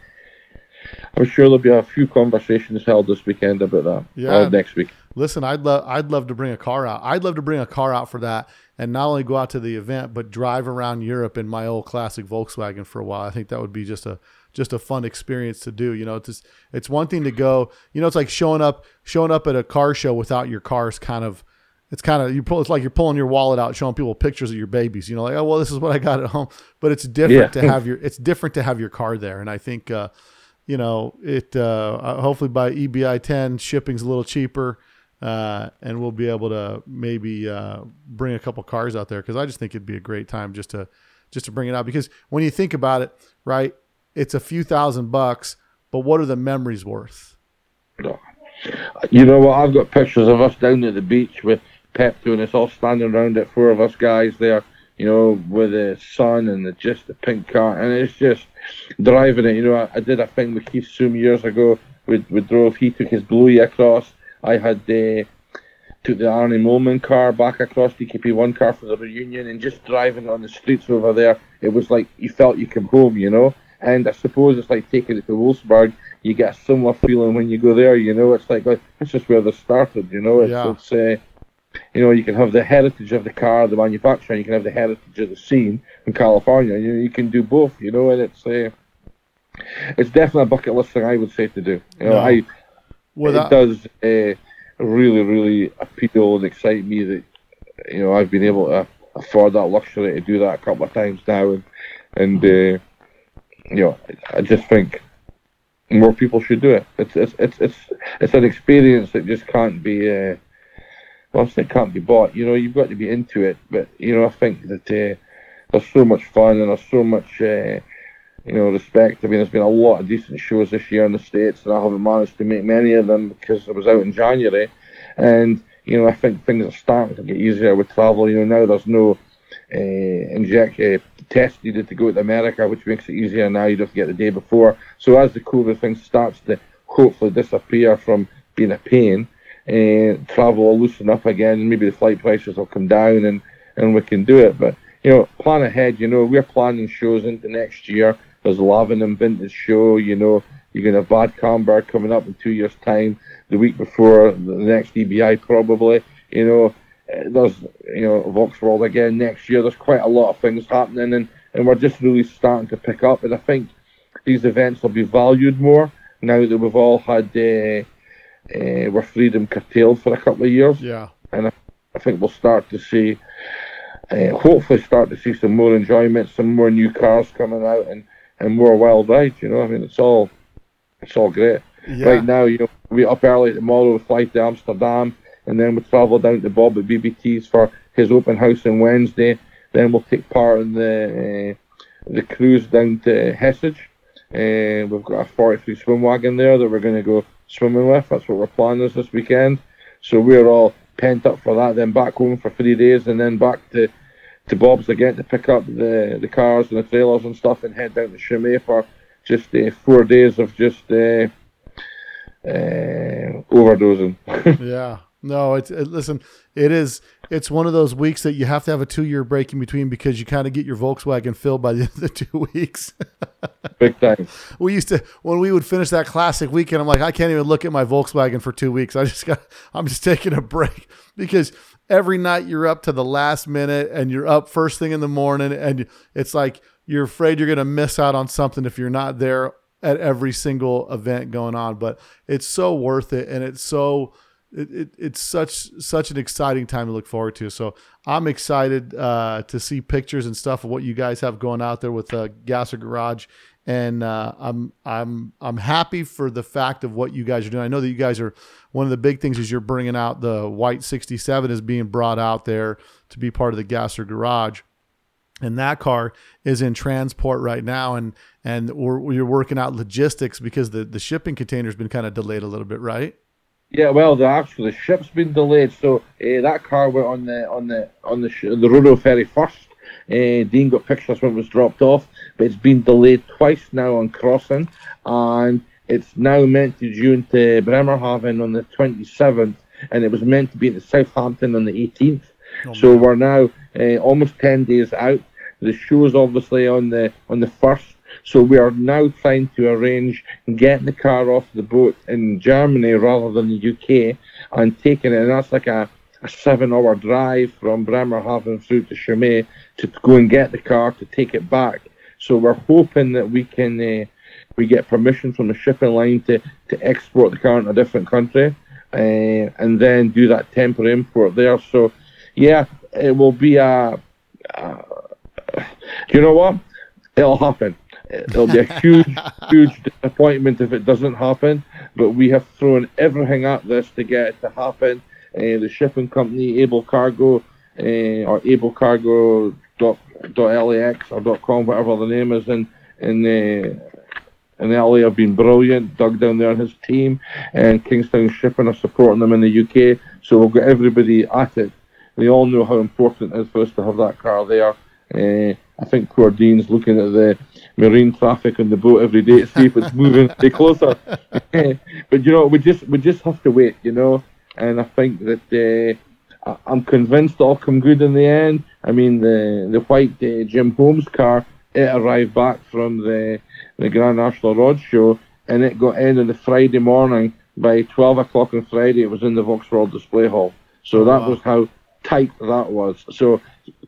I'm sure there'll be a few conversations held this weekend about that. Yeah. Next week. listen, I'd love I'd love to bring a car out. I'd love to bring a car out for that, and not only go out to the event, but drive around Europe in my old classic Volkswagen for a while. I think that would be just a just a fun experience to do. You know, it's just, it's one thing to go. You know, it's like showing up showing up at a car show without your cars. Kind of, it's kind of you pull. It's like you're pulling your wallet out, showing people pictures of your babies. You know, like oh well, this is what I got at home. But it's different Yeah. to have your it's different to have your car there, and I think. uh you know, it uh, uh, hopefully by EBI 10 shipping's a little cheaper, uh, and we'll be able to maybe uh, bring a couple cars out there because I just think it'd be a great time just to just to bring it out because when you think about it, right, it's a few thousand bucks, but what are the memories worth? You know what? I've got pictures of us down at the beach with Pepto, and it's all standing around it, four of us guys there, you know, with the sun and the, just the pink car, and it's just driving it. You know, I, I did a thing with Keith Seume years ago. We, we drove, he took his Bluey across. I had uh, took the Arnie Molman car back across DKP1 car for the reunion, and just driving on the streets over there, it was like you felt you came home, you know. And I suppose it's like taking it to Wolfsburg. You get a similar feeling when you go there, you know. It's like, like this is where they started, you know. It's, Yeah. it's uh, you know, you can have the heritage of the car, the manufacturer, and you can have the heritage of the scene in California. You know, you can do both, you know, and it's uh, it's definitely a bucket list thing I would say to do. You know, No. I Well, it does uh, really, really appeal and excite me that you know I've been able to afford that luxury to do that a couple of times now, and and uh, you know I just think more people should do it. It's it's it's it's, it's an experience that just can't be. Uh, well, I say can't be bought. You know, you've got to be into it. But you know, I think that uh, there's so much fun and there's so much. Uh, you know, respect. I mean, there's been a lot of decent shows this year in the States, and I haven't managed to make many of them because I was out in January. And, you know, I think things are starting to get easier with travel. You know, now there's no uh, inject uh, test needed to go to America, which makes it easier now. You don't get the day before. So as the COVID thing starts to hopefully disappear from being a pain. And travel will loosen up again. Maybe the flight prices will come down, and and we can do it. But you know, plan ahead. You know, we're planning shows into next year. There's Lavenham Vintage Show. You know, you're going to have Bad Camberg coming up in two years' time. The week before the next EBI, probably. You know, there's you know Volksworld again next year. There's quite a lot of things happening, and and we're just really starting to pick up. And I think these events will be valued more now that we've all had uh, uh, we're freedom curtailed for a couple of years. Yeah, and I, I think we'll start to see, uh, hopefully, start to see some more enjoyment, some more new cars coming out, and and more wild rides. You know, I mean, it's all it's all great. Yeah. Right now, you know, we up early tomorrow, we fly to Amsterdam, and then we travel down to Bob at BBT's for his open house on Wednesday. Then we'll take part in the uh, the cruise down to Hessisch. Uh, we've got a 43 Schwimmwagen there that we're going to go swimming with. That's what we're planning this weekend. So we're all pent up for that. Then back home for three days, and then back to to Bob's again to pick up the the cars and the trailers and stuff, and head down to Chimay for just uh, four days of just uh, uh, overdosing. yeah. No, it's it, listen. It is. It's one of those weeks that you have to have a two-year break in between because you kind of get your Volkswagen filled by the end of the two weeks. Big time. We used to when we would finish that classic weekend. I'm like, I can't even look at my Volkswagen for two weeks. I just got. I'm just taking a break because every night you're up to the last minute and you're up first thing in the morning and it's like you're afraid you're going to miss out on something if you're not there at every single event going on. But it's so worth it and it's so it, it, it's such such an exciting time to look forward to. So I'm excited uh, to see pictures and stuff of what you guys have going out there with uh, Gasser Garage, and uh, I'm I'm I'm happy for the fact of what you guys are doing. I know that you guys are one of the big things is you're bringing out the white 67 is being brought out there to be part of the Gasser Garage. And that car is in transport right now, and and we're, you're working out logistics because the, the shipping container has been kind of delayed a little bit, right? Yeah, well, the actually the ship's been delayed, so uh, that car went on the on the on the sh- the Roro ferry first. Uh, Dean got pictures when it was dropped off, but it's been delayed twice now on crossing, and it's now meant to due into Bremerhaven on the 27th, and it was meant to be at Southampton on the 18th. Oh, so we're now uh, almost 10 days out. The show's obviously on the on the first, so we are now trying to arrange getting the car off the boat in Germany rather than the UK and taking it. And that's like a, a seven hour drive from Bremerhaven through to Chimay to go and get the car to take it back. So we're hoping that we can uh, we get permission from the shipping line to, to export the car in a different country uh, and then do that temporary import there. So yeah, it will be a. a you know what? It'll happen. It'll be a huge, huge disappointment if it doesn't happen. But we have thrown everything at this to get it to happen. Uh, the shipping company, Able Cargo, uh, or Able Cargo dot, dot LAX or dot com, whatever the name is, in in uh, in LA have been brilliant. Doug down there and his team, and Kingstown Shipping are supporting them in the UK. So we've got everybody at it. They all know how important it is for us to have that car there. Uh, I think poor Dean's looking at the marine traffic on the boat every day to see if it's moving any closer. but you know, we just we just have to wait, you know. And I think that uh, I'm convinced it'll come good in the end. I mean, the the white uh, Jim Holmes car it arrived back from the the Grand National Roadster Show, and it got in on the Friday morning. By 12 o'clock on Friday, it was in the Vauxhall display hall. So that wow. was how tight that was. So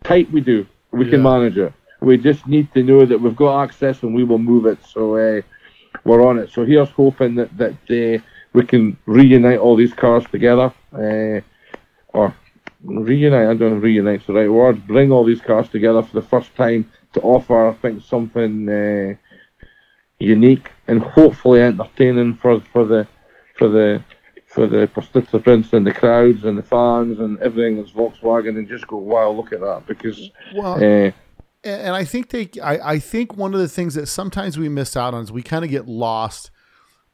tight we do. We yeah. can manage it. We just need to know that we've got access and we will move it. So uh, we're on it. So here's hoping that that uh, we can reunite all these cars together, uh, or reunite. I don't know if reunite's the right word. Bring all these cars together for the first time to offer, I think, something uh, unique and hopefully entertaining for for the for the for the participants and the crowds and the fans and everything that's Volkswagen and just go wow look at that because well, uh, and I think they, I, I think one of the things that sometimes we miss out on is we kind of get lost.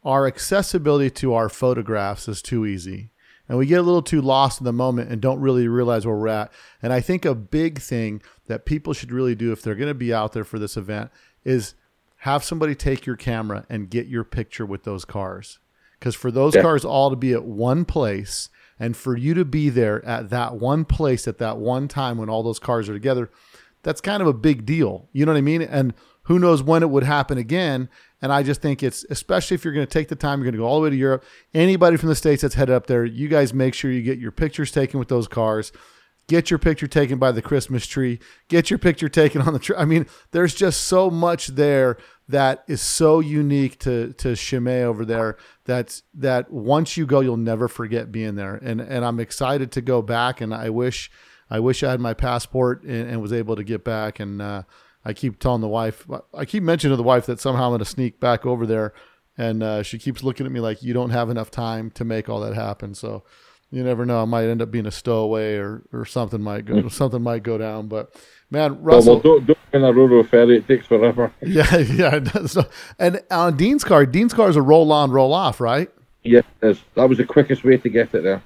Our accessibility to our photographs is too easy, and we get a little too lost in the moment and don't really realize where we're at. And I think a big thing that people should really do if they're going to be out there for this event is have somebody take your camera and get your picture with those cars because for those Yeah. cars all to be at one place and for you to be there at that one place at that one time when all those cars are together, that's kind of a big deal. You know what I mean? And who knows when it would happen again. And I just think it's, especially if you're going to take the time, you're going to go all the way to Europe. Anybody from the States that's headed up there, you guys make sure you get your pictures taken with those cars. Get your picture taken by the Christmas tree. Get your picture taken on the tree. I mean, there's just so much there that is so unique to to Chimay over there. That's that once you go, you'll never forget being there. And and I'm excited to go back. And I wish I wish I had my passport and, and was able to get back. And uh, I keep telling the wife, I keep mentioning to the wife that somehow I'm going to sneak back over there. And uh, she keeps looking at me like you don't have enough time to make all that happen. So you never know. I might end up being a stowaway or, or something might go something might go down. But man, Well, Russell, well, don't don't in a Roro ferry. It takes forever. yeah, yeah. So, and on Dean's car, Dean's car is a roll on, roll off, right? Yes, is. that was the quickest way to get it there.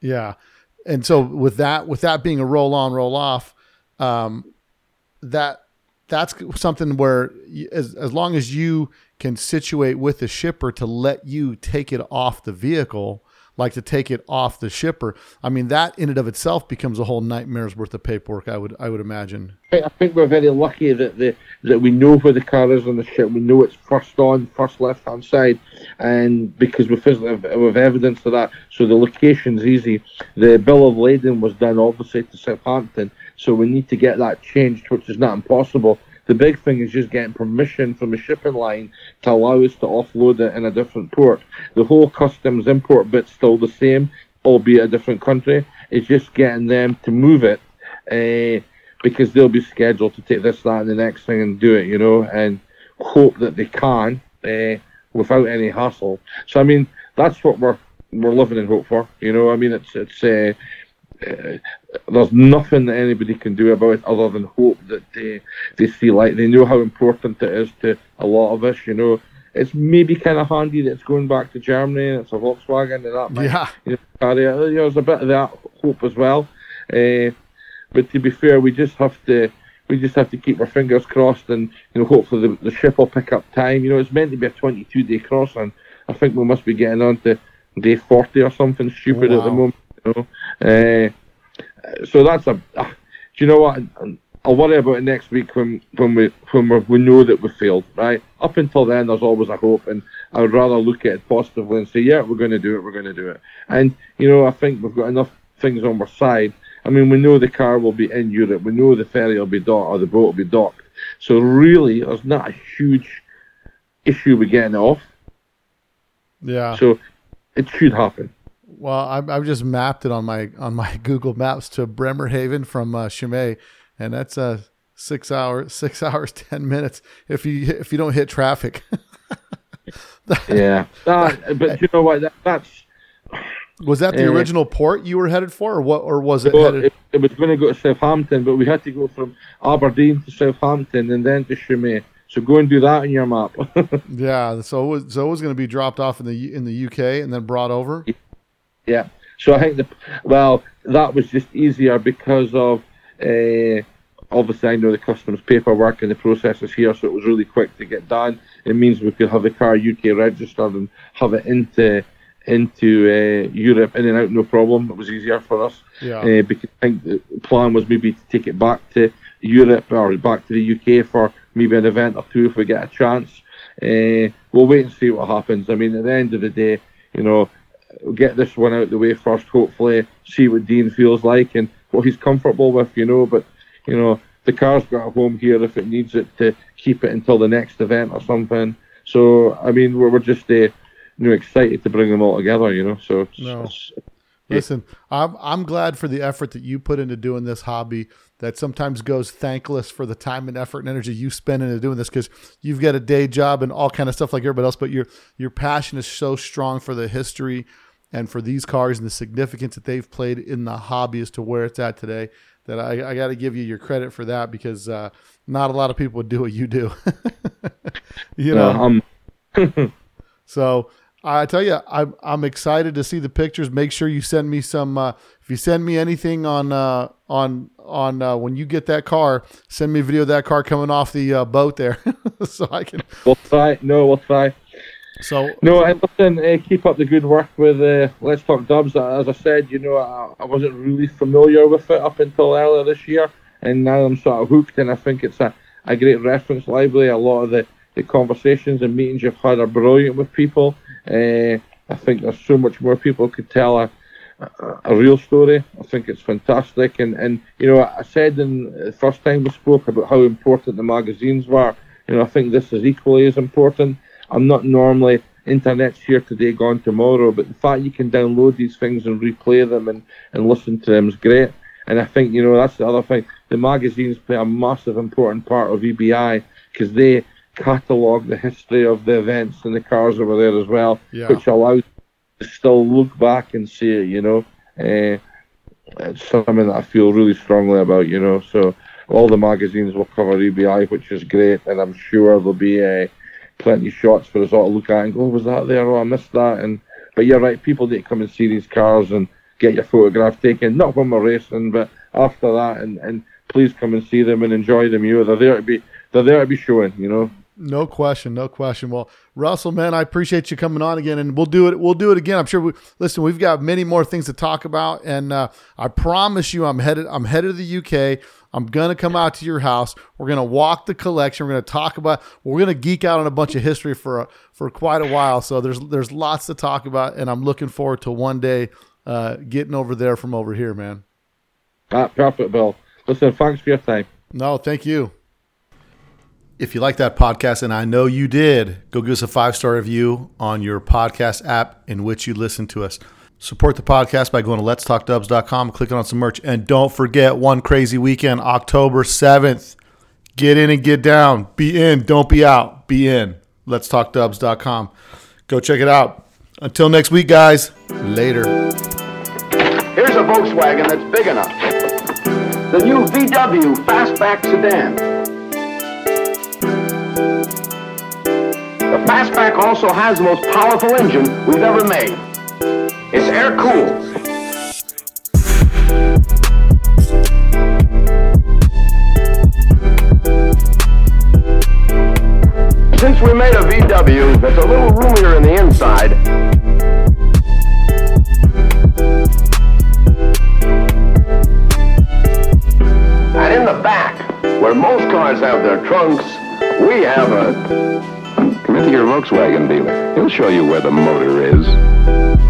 Yeah. And so with that, with that being a roll on, roll off, um, that that's something where as as long as you can situate with the shipper to let you take it off the vehicle, like to take it off the shipper. I mean, that in and of itself becomes a whole nightmare's worth of paperwork. I would I would imagine. I think we're very lucky that the that we know where the car is on the ship. We know it's first on, first left hand side, and because we physically have, we have evidence of that, so the location's easy. The bill of lading was done obviously to Southampton, so we need to get that changed, which is not impossible. The big thing is just getting permission from the shipping line to allow us to offload it in a different port. The whole customs import bit's still the same, albeit a different country. It's just getting them to move it. Uh, because they'll be scheduled to take this, that, and the next thing and do it, you know, and hope that they can uh, without any hassle. So I mean, that's what we're we're living in hope for, you know. I mean, it's it's uh, uh, there's nothing that anybody can do about it other than hope that they they see light. They know how important it is to a lot of us, you know. It's maybe kind of handy that it's going back to Germany and it's a Volkswagen and that might Yeah. you know, carry it. You know, there's a bit of that hope as well. Uh, but to be fair, we just have to we just have to keep our fingers crossed and you know hopefully the, the ship will pick up time. You know, it's meant to be a 22 day crossing. I think we must be getting on to day 40 or something stupid at the moment. You know, uh, so that's a. Uh, do you know what? I'll worry about it next week when when we when we we know that we failed. Right up until then, there's always a hope, and I would rather look at it positively and say, yeah, we're going to do it. We're going to do it. And you know, I think we've got enough things on our side. I mean, we know the car will be in Europe. We know the ferry will be docked or the boat will be docked. So really, there's not a huge issue with getting off. Yeah. So it should happen. Well, I've, I've just mapped it on my on my Google Maps to Bremerhaven from uh, Chimay, and that's uh, six hours six hours ten minutes if you if you don't hit traffic. Yeah. That, but you know what? That, that's was that the Uh, original port you were headed for, or what? Or was it well, it, it was going to go to Southampton, but we had to go from Aberdeen to Southampton and then to Chimay. So go and do that on your map. yeah. So it was so it was going to be dropped off in the in the UK and then brought over. Yeah. So I think the well that was just easier because of uh, obviously I know the customs paperwork and the processes here, so it was really quick to get done. It means we could have the car UK registered and have it into into uh, Europe in and out no problem. It was easier for us Yeah. uh, because I think the plan was maybe to take it back to Europe or back to the UK for maybe an event or two if we get a chance. Uh, we'll wait and see what happens. I mean, at the end of the day, you know, get this one out the way first, hopefully, see what Dean feels like and what he's comfortable with, you know. But, you know, the car's got a home here if it needs it to keep it until the next event or something. So, I mean, we're, we're just, uh, you know, excited to bring them all together, you know. So, it's, No. it's- Listen, I'm I'm glad for the effort that you put into doing this hobby. That sometimes goes thankless for the time and effort and energy you spend into doing this because you've got a day job and all kind of stuff like everybody else. But your your passion is so strong for the history and for these cars and the significance that they've played in the hobby as to where it's at today. That I, I got to give you your credit for that because uh, not a lot of people would do what you do. you know, um, so I tell you, I'm I'm excited to see the pictures. Make sure you send me some. Uh, if you send me anything on uh, on on uh, when you get that car, send me a video of that car coming off the uh, boat there, so I can. we'll try. No, we'll try. So No, and listen, uh, keep up the good work with uh, Let's Talk Dubs. As I said, you know, I, I wasn't really familiar with it up until earlier this year, and now I'm sort of hooked, and I think it's a, a great reference library. A lot of the, the conversations and meetings you've had are brilliant with people. Uh, I think there's so much more people could tell a, a, a real story. I think it's fantastic, and, and you know, I said in the first time we spoke about how important the magazines were. You know, I think this is equally as important. I'm not normally internet's here today, gone tomorrow, but the fact you can download these things and replay them and, and listen to them is great. And I think, you know, that's the other thing. The magazines play a massive important part of EBI because they catalogue the history of the events and the cars over there as well, Yeah. which allows to still look back and see it, you know. Uh, it's something that I feel really strongly about, you know. So all the magazines will cover EBI, which is great, and I'm sure there'll be uh, plenty of shots for us all to look at and go, "Oh, was that there? Oh, I missed that. And but you're right, people need to come and see these cars and get your photograph taken. Not when we're racing, but after that, and, and please come and see them and enjoy them. You know, they're there to be they're there to be showing. You know. No question, no question. Well, Russell, man, I appreciate you coming on again, and we'll do it. We'll do it again. I'm sure. We, listen, we've got many more things to talk about, and uh, I promise you, I'm headed. I'm headed to the UK. I'm gonna come out to your house. We're gonna walk the collection. We're gonna talk about. We're gonna geek out on a bunch of history for for quite a while. So there's there's lots to talk about, and I'm looking forward to one day uh, getting over there from over here, man. Ah, perfect, Bill. Listen, thanks for your time. No, thank you. If you like that podcast, and I know you did, go give us a five star review on your podcast app in which you listen to us. Support the podcast by going to letstalkdubs.com, clicking on some merch. And don't forget one crazy weekend, October 7th. Get in and get down. Be in, don't be out. Be in. Letstalkdubs.com. Go check it out. Until next week, guys. Later. Here's a Volkswagen that's big enough. The new VW Fastback sedan. The Fastback also has the most powerful engine we've ever made. It's air cooled. Since we made a VW that's a little roomier in the inside, And in the back, where most cars have their trunks, we have a. Come into your Volkswagen dealer. He'll show you where the motor is.